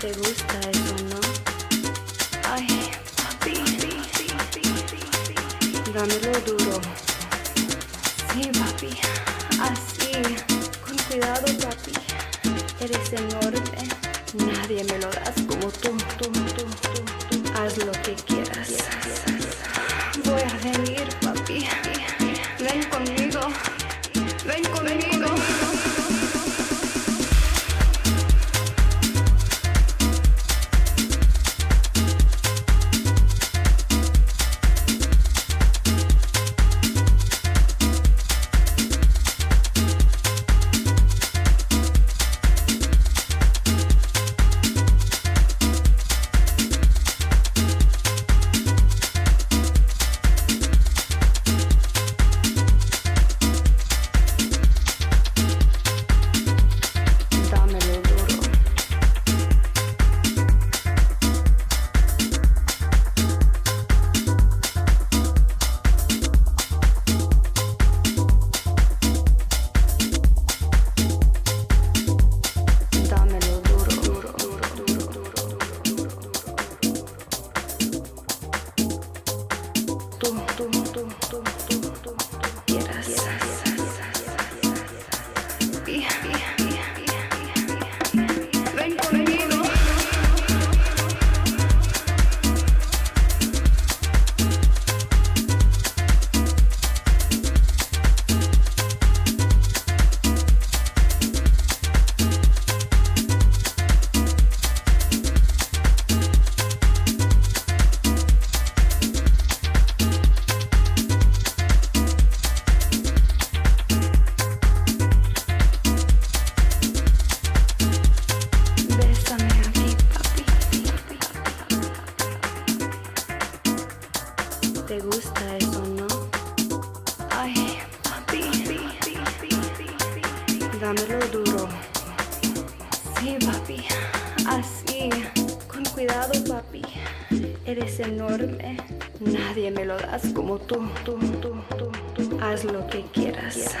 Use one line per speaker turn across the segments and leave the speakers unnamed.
te gusta eso, ¿no? Ay, papi,
dámelo duro. Sí, papi, así, con cuidado, papi. Eres enorme, nadie me lo das como tú, tú, tú, tú, tú. Haz lo que quieras. tú, tú, tú, tú, tú, haz lo que quieras.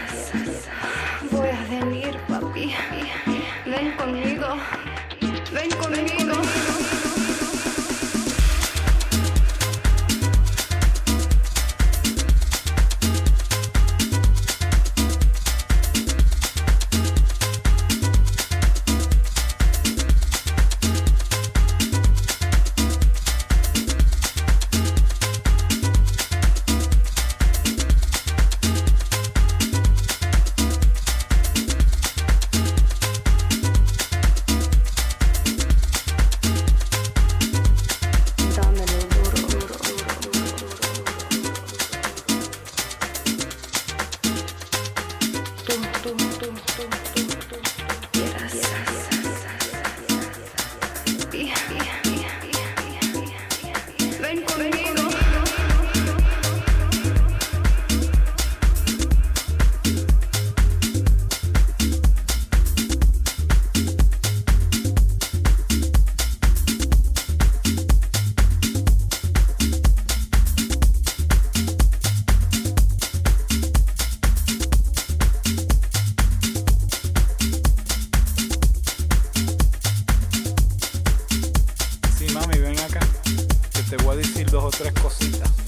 dos o tres cositas.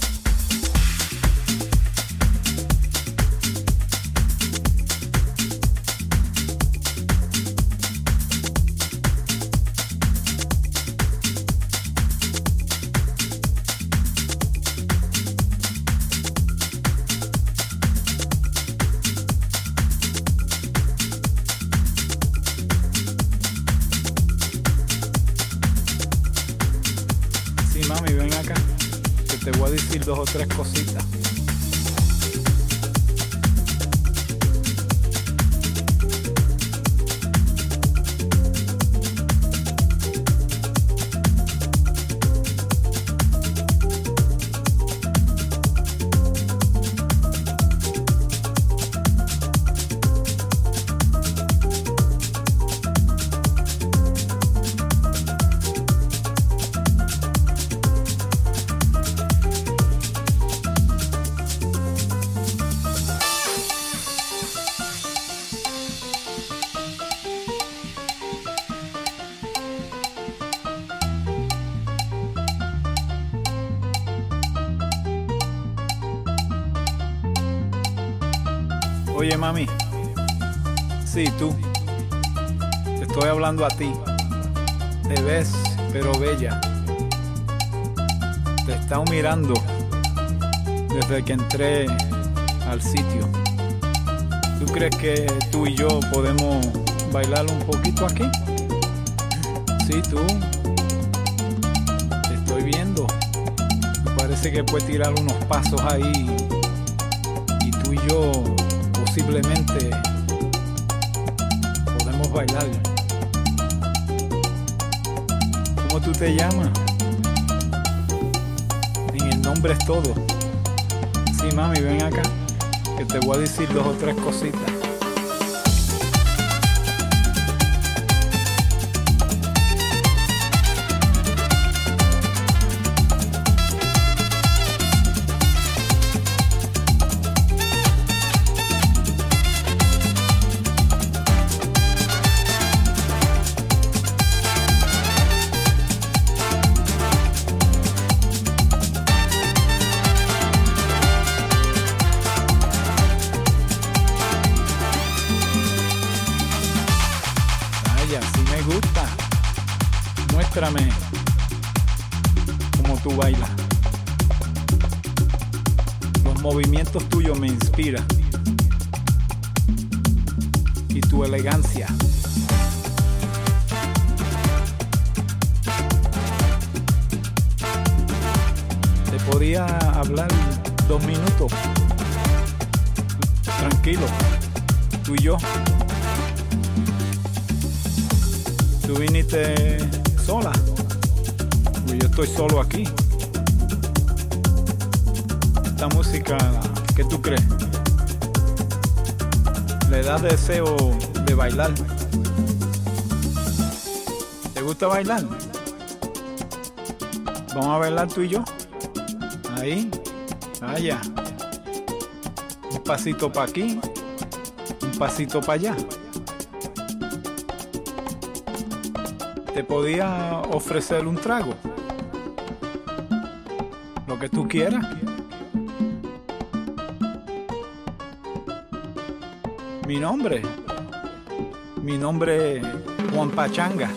tre così Y tú y yo posiblemente podemos bailar. ¿Cómo tú te llamas? En el nombre es todo. Sí, mami, ven acá, que te voy a decir dos o tres cositas. Tú y yo. Ahí. Allá. Un pasito para aquí. Un pasito para allá. te podía ofrecer un trago. Lo que tú quieras. Mi nombre. Mi nombre Juan Pachanga.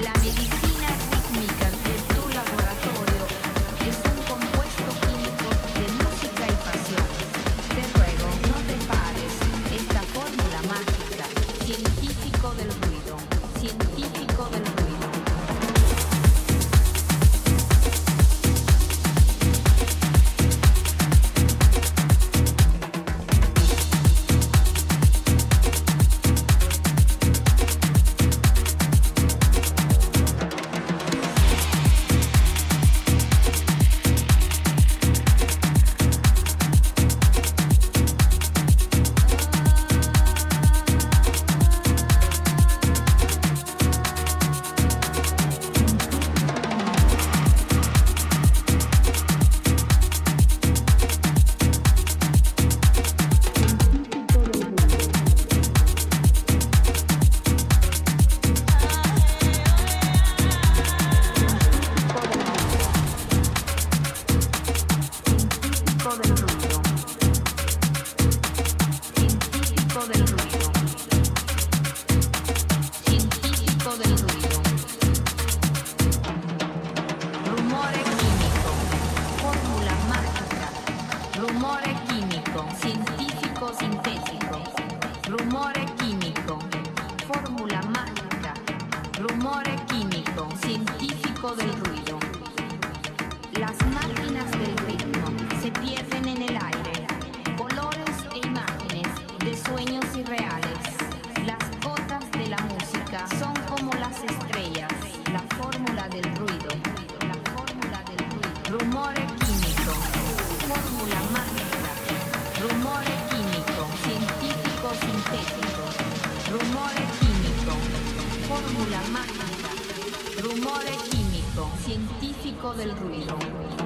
La milita. fórmula mágica, rumor e químico, científico del ruido.